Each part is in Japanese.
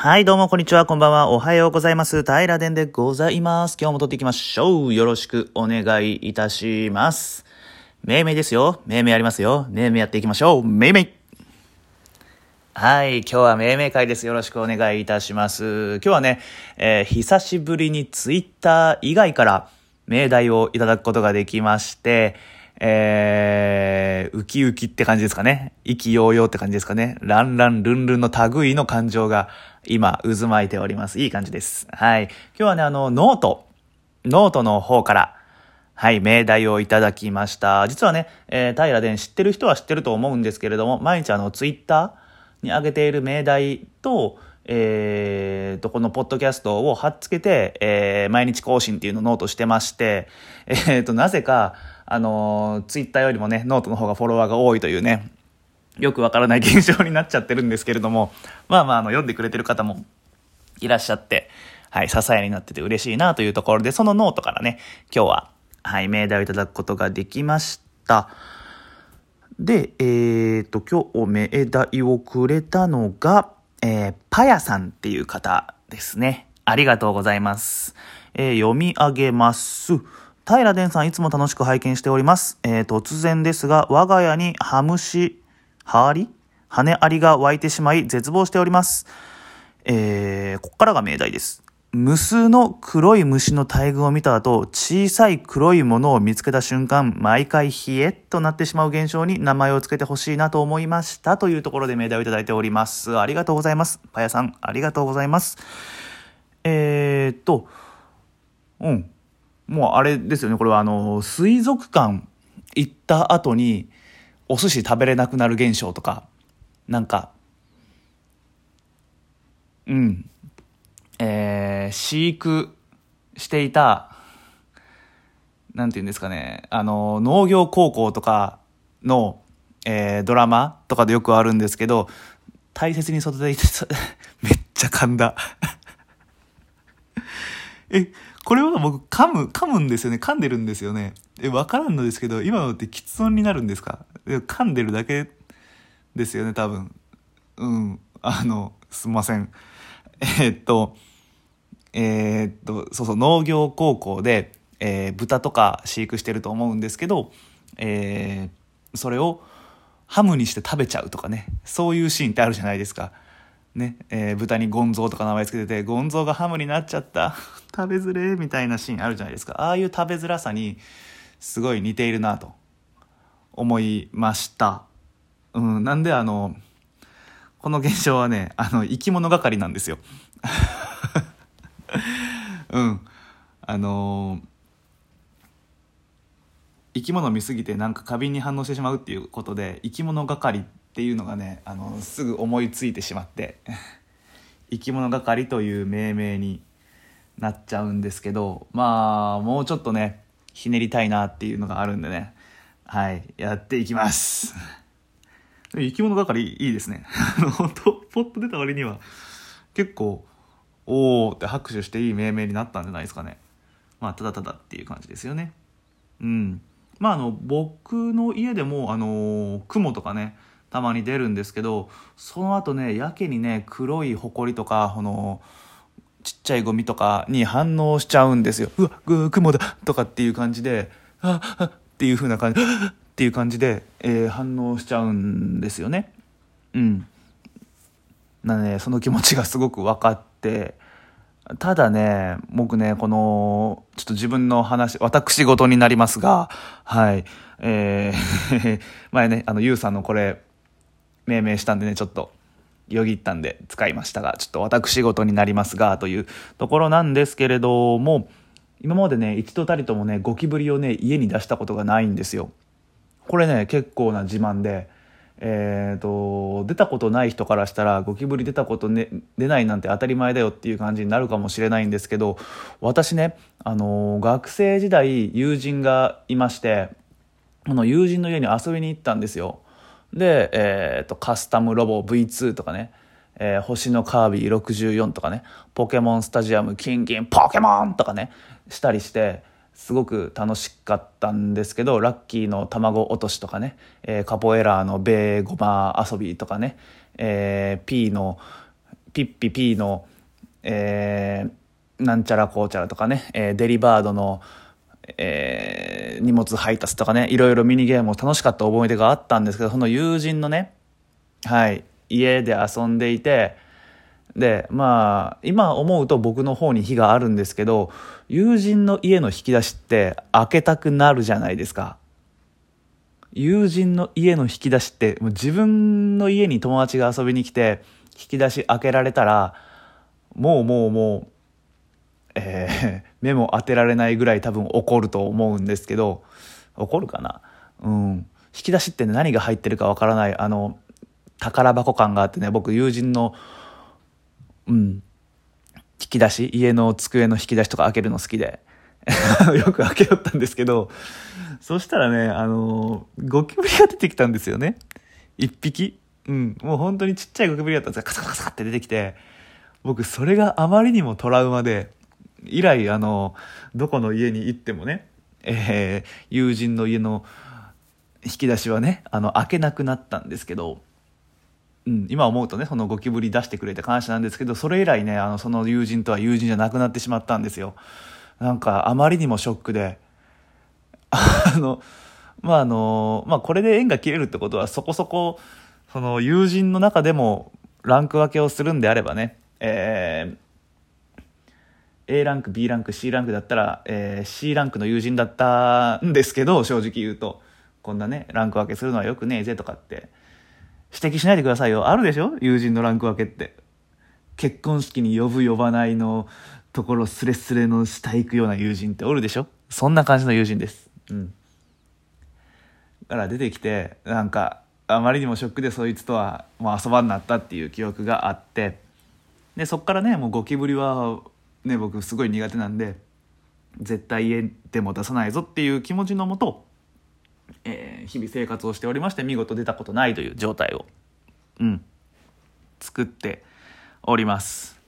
はい、どうも、こんにちは、こんばんは、おはようございます。平殿でございます。今日も撮っていきましょう。よろしくお願いいたします。めいめいですよ。めいめいありますよ。めいめいやっていきましょう。めいめい。はい、今日はめいめい会です。よろしくお願いいたします。今日はね、えー久しぶりにツイッター以外から命題をいただくことができまして、えー、ウキウキって感じですかね。意気揚々って感じですかね。ランランルンルンの類の感情が今渦巻いております。いい感じです。はい。今日はね、あの、ノート、ノートの方から、はい、命題をいただきました。実はね、えー、タイラデン知ってる人は知ってると思うんですけれども、毎日あの、ツイッターに上げている命題と、えー、と、このポッドキャストを貼っつけて、えー、毎日更新っていうのをノートしてまして、えー、と、なぜか、あのーツイッターよりもね、ノートの方がフォロワーが多いというね、よくわからない現象になっちゃってるんですけれども、まあまあ、あの、読んでくれてる方もいらっしゃって、はい、支えになってて嬉しいなというところで、そのノートからね、今日は、はい、命題をいただくことができました。で、えー、と、今日命題をくれたのが、えー、パヤさんっていう方ですね。ありがとうございます。えー読み上げます。平殿さんいつも楽しく拝見しております。えー突然ですが、我が家にハムシ、ハアリ？羽アリが湧いてしまい絶望しております。えーここからが命題です。無数の黒い虫の大群を見た後、小さい黒いものを見つけた瞬間、毎回冷えっとなってしまう現象に名前を付けてほしいなと思いました。というところで命題をいただいております。ありがとうございます。パヤさん、ありがとうございます。えー、っと、うん。もうあれですよね。これはあの、水族館行った後に、お寿司食べれなくなる現象とか、なんか、うん。えー飼育していた、なんて言うんですかね、あの、農業高校とかの、えードラマとかでよくあるんですけど、大切に育てて、めっちゃ噛んだ。え、これは僕噛む、噛むんですよね。噛んでるんですよね。え、わからんのですけど、今のって喫音になるんですか？噛んでるだけですよね、多分。うん。あの、すんません。えーっと、えーっと、そうそう、農業高校で、えー豚とか飼育してると思うんですけど、えそれをハムにして食べちゃうとかね、そういうシーンってあるじゃないですか。ね、えー豚にゴンゾーとか名前つけてて、ゴンゾーがハムになっちゃった。食べづれみたいなシーンあるじゃないですか。ああいう食べづらさに、すごい似ているなと思いました。うん、なんであの、この現象はね、あの、生き物係なんですよ。うん。あのー生き物見すぎてなんか過敏に反応してしまうっていうことで、生き物係ってていうのがね、あの、すぐ思いついてしまって、生き物係という命名になっちゃうんですけど、まあ、もうちょっとね、ひねりたいなっていうのがあるんでね、はい、やっていきます。生き物係いいですね。あの、本当ポッと出た割には、結構、おーって拍手していい命名になったんじゃないですかね。まあ、ただただっていう感じですよね。うん。まあ、あの、僕の家でも、あの、雲とかね、たまに出るんですけど、その後ね、やけにね、黒い埃とか、この、ちっちゃいゴミとかに反応しちゃうんですよ。うわ、ぐ雲だとかっていう感じで、あ、あっていう風な感じ、っていう感じで、えー反応しちゃうんですよね。うん。なので、その気持ちがすごく分かって、ただね、僕ね、この、ちょっと自分の話、私事になりますが、はい、えー 前ね、あの、ゆうさんのこれ、命名したんでね、ちょっと、よぎったんで使いましたが、ちょっと私事になりますが、というところなんですけれども、今までね、一度たりともね、ゴキブリをね、家に出したことがないんですよ。これね、結構な自慢で、えー、と、出たことない人からしたら、ゴキブリ出たこと、ね、出ないなんて当たり前だよっていう感じになるかもしれないんですけど、私ね、あの学生時代友人がいまして、あの友人の家に遊びに行ったんですよ。で、えー、と、カスタムロボ V2 とかね、えー星のカービィ64とかね、ポケモンスタジアムキンキンポケモンとかね、したりして、すごく楽しかったんですけど、ラッキーの卵落としとかね、えーカポエラーのベーゴマ遊びとかね、えー P の、ピッピピーの、えー、なんちゃらこうちゃらとかね、えー、デリバードの、えー、荷物配達とかね、いろいろミニゲームを楽しかった思い出があったんですけど、その友人のね、はい、家で遊んでいて、で、まあ、今思うと僕の方に火があるんですけど、友人の家の引き出しって開けたくなるじゃないですか。友人の家の引き出しって、もう自分の家に友達が遊びに来て、引き出し開けられたら、もうもうもう、えー、目も当てられないぐらい多分怒ると思うんですけど、怒るかな？うん。引き出しって何が入ってるかわからない、あの、宝箱感があってね、僕友人の、うん、引き出し、家の机の引き出しとか開けるの好きで、よく開けよったんですけど、そしたらね、あのゴキブリが出てきたんですよね。一匹。うん、もう本当にちっちゃいゴキブリだったんですが、カサカサカサって出てきて、僕それがあまりにもトラウマで、以来、あの、どこの家に行ってもね、えー、友人の家の引き出しはね、あの、開けなくなったんですけど、うん、今思うとねそのゴキブリ出してくれて感謝なんですけどそれ以来ねあのその友人とは友人じゃなくなってしまったんですよ。なんかあまりにもショックで あのまああのまあこれで縁が切れるってことはそこそこその友人の中でもランク分けをするんであればねえー A ランク B ランク C ランクだったら、えー、C ランクの友人だったんですけど正直言うとこんなねランク分けするのはよくねえぜとかって指摘しないでくださいよ。あるでしょ？友人のランク分けって。結婚式に呼ぶ呼ばないのところスレスレの下行くような友人っておるでしょ？そんな感じの友人です。うん。だから出てきて、なんか、あまりにもショックでそいつとはもう遊ばんなったっていう記憶があって、で、そっからね、もうゴキブリはね、僕すごい苦手なんで、絶対家でも出さないぞっていう気持ちのもと、えー、日々生活をしておりまして見事出たことないという状態を、うん、作っております。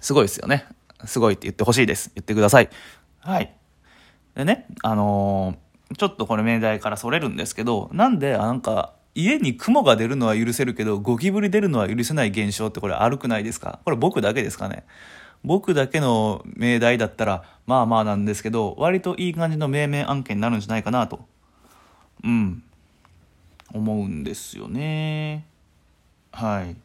すごいですよね。すごいって言ってほしいです。言ってください。はい。でねあのー、ちょっとこれ命題からそれるんですけどなんでなんか家に雲が出るのは許せるけどゴキブリ出るのは許せない現象ってこれ悪くないですか？これ僕だけですかね？僕だけの命題だったらまあまあなんですけど割といい感じの命名案件になるんじゃないかなと。うん。思うんですよね。はい。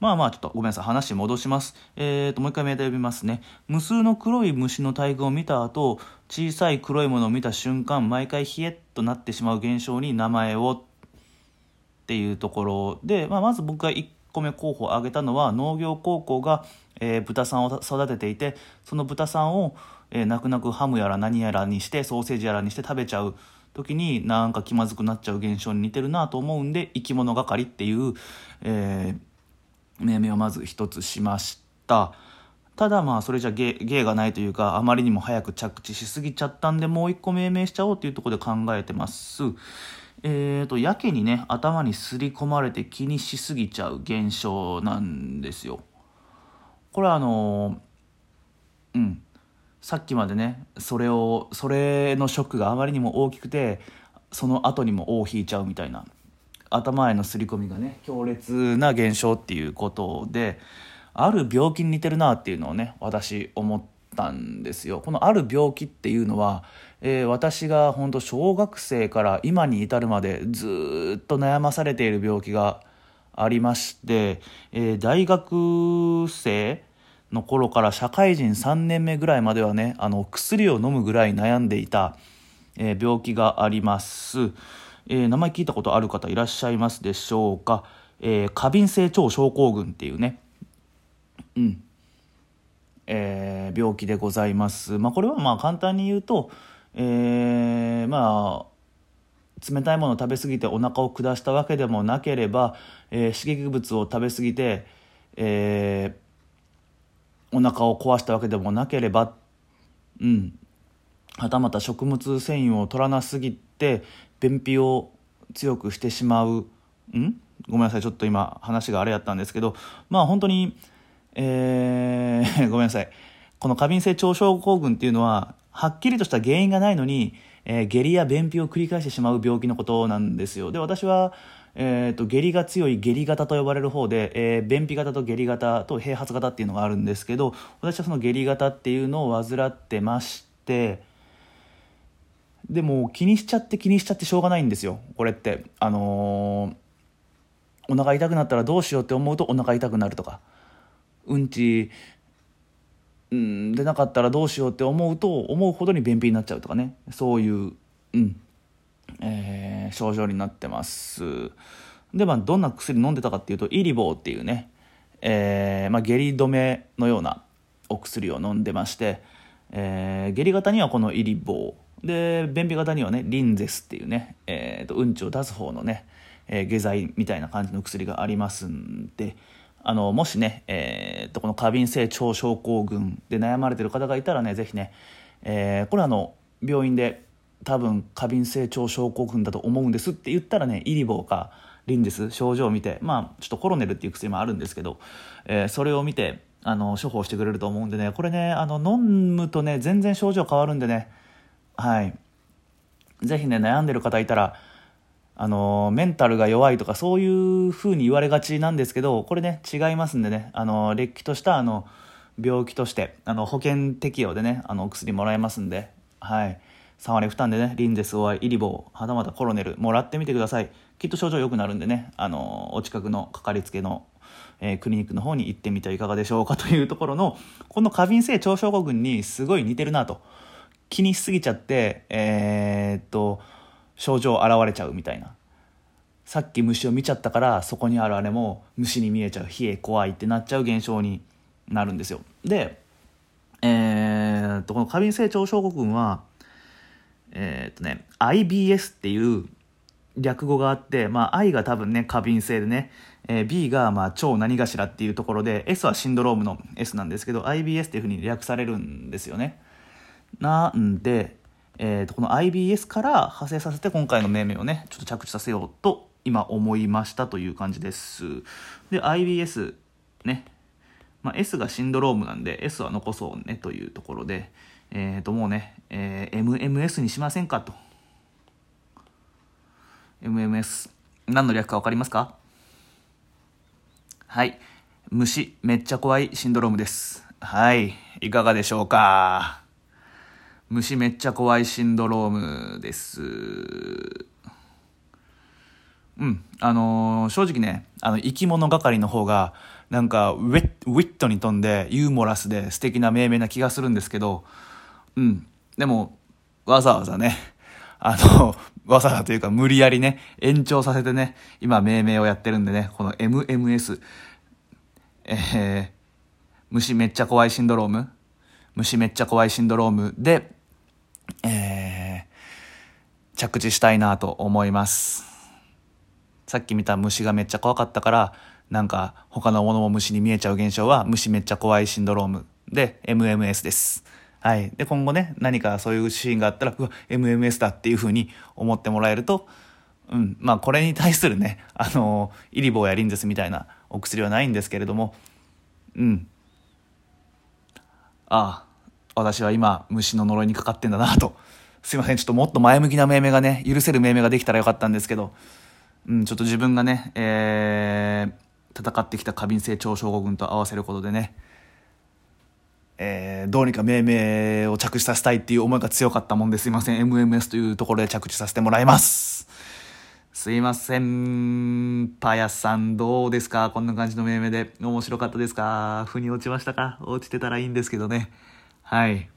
まあまあちょっとごめんなさい。話戻します。えーともう一回メーター読みますね。無数の黒い虫の大群を見た後小さい黒いものを見た瞬間毎回ヒエッとなってしまう現象に名前をっていうところで、まあ、まず僕が1個目候補を挙げたのは農業高校が、えー、豚さんを育てていてその豚さんを、えー、泣く泣くハムやら何やらにしてソーセージやらにして食べちゃう。時になんか気まずくなっちゃう現象に似てるなと思うんで生き物係っていう、えー、命名をまず一つしました。ただまあそれじゃ芸がないというかあまりにも早く着地しすぎちゃったんでもう一個命名しちゃおうっていうところで考えてます。えーとやけにね頭にすり込まれて気にしすぎちゃう現象なんですよ。これはあのうん。さっきまでねそれをそれのショックがあまりにも大きくてその後にも尾を引いちゃうみたいな頭への刷り込みがね強烈な現象っていうことである病気に似てるなっていうのをね私思ったんですよ。このある病気っていうのは、えー、私が本当小学生から今に至るまでずっと悩まされている病気がありまして、えー、大学生の頃から社会人3年目ぐらいまではねあの薬を飲むぐらい悩んでいた、えー、病気があります、え、名前聞いたことある方いらっしゃいますでしょうか、え、過敏性腸症候群っていうね。うん。えー、病気でございます、まあ、これはまあ簡単に言うと、えー、まあ冷たいものを食べ過ぎてお腹を下したわけでもなければ、えー、刺激物を食べ過ぎて、えー、お腹を壊したわけでもなければうん。はたまた食物繊維を取らなすぎて便秘を強くしてしまうん？ごめんなさい。ちょっと今話があれやったんですけど。まあ本当にえー、ごめんなさい。この過敏性腸症候群っていうのははっきりとした原因がないのに、えー、下痢や便秘を繰り返してしまう病気のことなんですよ。で私はえーと、下痢が強い下痢型と呼ばれる方で、えー、便秘型と下痢型と併発型っていうのがあるんですけど私はその下痢型っていうのを患ってましてでも気にしちゃって気にしちゃってしょうがないんですよ。これって。あのー、お腹痛くなったらどうしようって思うとお腹痛くなるとかうんちうん。出なかったらどうしようって思うと思うほどに便秘になっちゃうとかね。そういううん。えー、症状になってます。でまあどんな薬飲んでたかっていうとイリボーっていうね、えーまあ、下痢止めのようなお薬を飲んでまして、えー、下痢型にはこのイリボー。で便秘型にはねリンゼスっていうね、えーと、うんちを出す方のね、えー、下剤みたいな感じの薬がありますんであのもしね、えーと、この過敏性腸症候群で悩まれてる方がいたらねぜひね、えー、これあの病院で多分過敏性腸症候群だと思うんですって言ったらねイリボーかリンデス症状を見てまあちょっとコロネルっていう薬もあるんですけど、えー、それを見てあの処方してくれると思うんでねこれねあの飲むとね全然症状変わるんでねはい。是非ね悩んでる方いたらあのメンタルが弱いとかそういう風に言われがちなんですけどこれね違いますんでねあのれっきとしたあの病気としてあの保険適用でねあのお薬もらえますんではい。3割負担でねリンゼスオアイリボーはたまたコロネルもらってみてください。きっと症状良くなるんでねあのお近くのかかりつけの、えー、クリニックの方に行ってみてはいかがでしょうかというところのこの過敏性腸症候群にすごい似てるなと気にしすぎちゃってえー、っと症状現れちゃうみたいな。さっき虫を見ちゃったからそこにあるあれも虫に見えちゃう。冷え怖いってなっちゃう現象になるんですよ。でえー、っとこの過敏性腸症候群はえー、っとね IBS っていう略語があって、まあ、I が多分ね過敏性でね、えー、B がまあ超何かしらっていうところで S はシンドロームの S なんですけど IBS っていうふうに略されるんですよね。なんで、えー、とこの IBS から派生させて今回の命名をねちょっと着地させようと今思いましたという感じです。で IBS ね、まあ、S がシンドロームなんで S は残そうねというところでえっ、ー、ともうね、えー、MMS にしませんかと。MMS 何の略か分かりますか？はい。虫めっちゃ怖いシンドロームです。はい。いかがでしょうか？虫めっちゃ怖いシンドロームです。うん。あのー、正直ねあの生き物係の方がなんかウェウィットに富んでユーモラスで素敵な命名な気がするんですけどうん。でも、わざわざね、あの、わざわざというか無理やりね、延長させてね、今命名をやってるんでね、この MMS、えー、虫めっちゃ怖いシンドローム？虫めっちゃ怖いシンドロームで、えー、着地したいなと思います。さっき見た虫がめっちゃ怖かったから、なんか他のものも虫に見えちゃう現象は虫めっちゃ怖いシンドロームで MMS です。はい。で、今後ね、何かそういうシーンがあったら、うわ、MMS だっていうふうに思ってもらえると、うん、まあこれに対するね、あの、イリボーやリンゼスみたいなお薬はないんですけれども、うん。ああ、私は今虫の呪いにかかってんだなと。すいません、ちょっともっと前向きな命名がね、許せる命名ができたらよかったんですけど、うん、ちょっと自分がね、えー、戦ってきた過敏性腸症候群と合わせることでね、えー、どうにか命名を着地させたいっていう思いが強かったもんですいません。MMS というところで着地させてもらいます。すいません。パヤさんどうですか？こんな感じの命名で。面白かったですか？腑に落ちましたか？落ちてたらいいんですけどね。はい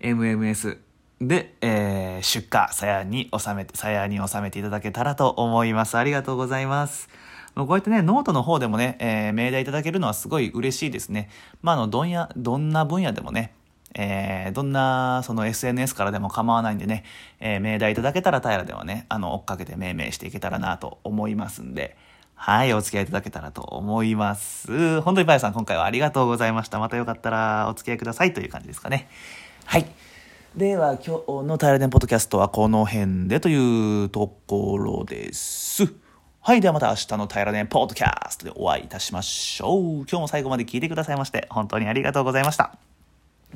MMS で、えー、出荷、鞘に収めて、鞘に収めていただけたらと思います。ありがとうございます。こうやってね、ノートの方でもね、えー、命題いただけるのはすごい嬉しいですね。まあ、あの、どんや、どんな分野でもね、えー、どんな、その SNS からでも構わないんでね、えー、命題いただけたら平ではね、あの、追っかけて命名していけたらなと思いますんで、はい、お付き合いいただけたらと思います。本当にパヤさん、今回はありがとうございました。またよかったらお付き合いくださいという感じですかね。はい。では、今日の平電ポッドキャストはこの辺でというところです。はい。ではまた明日の平らねポッドキャストでお会いいたしましょう。今日も最後まで聞いてくださいまして、本当にありがとうございました。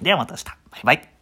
ではまた明日。バイバイ。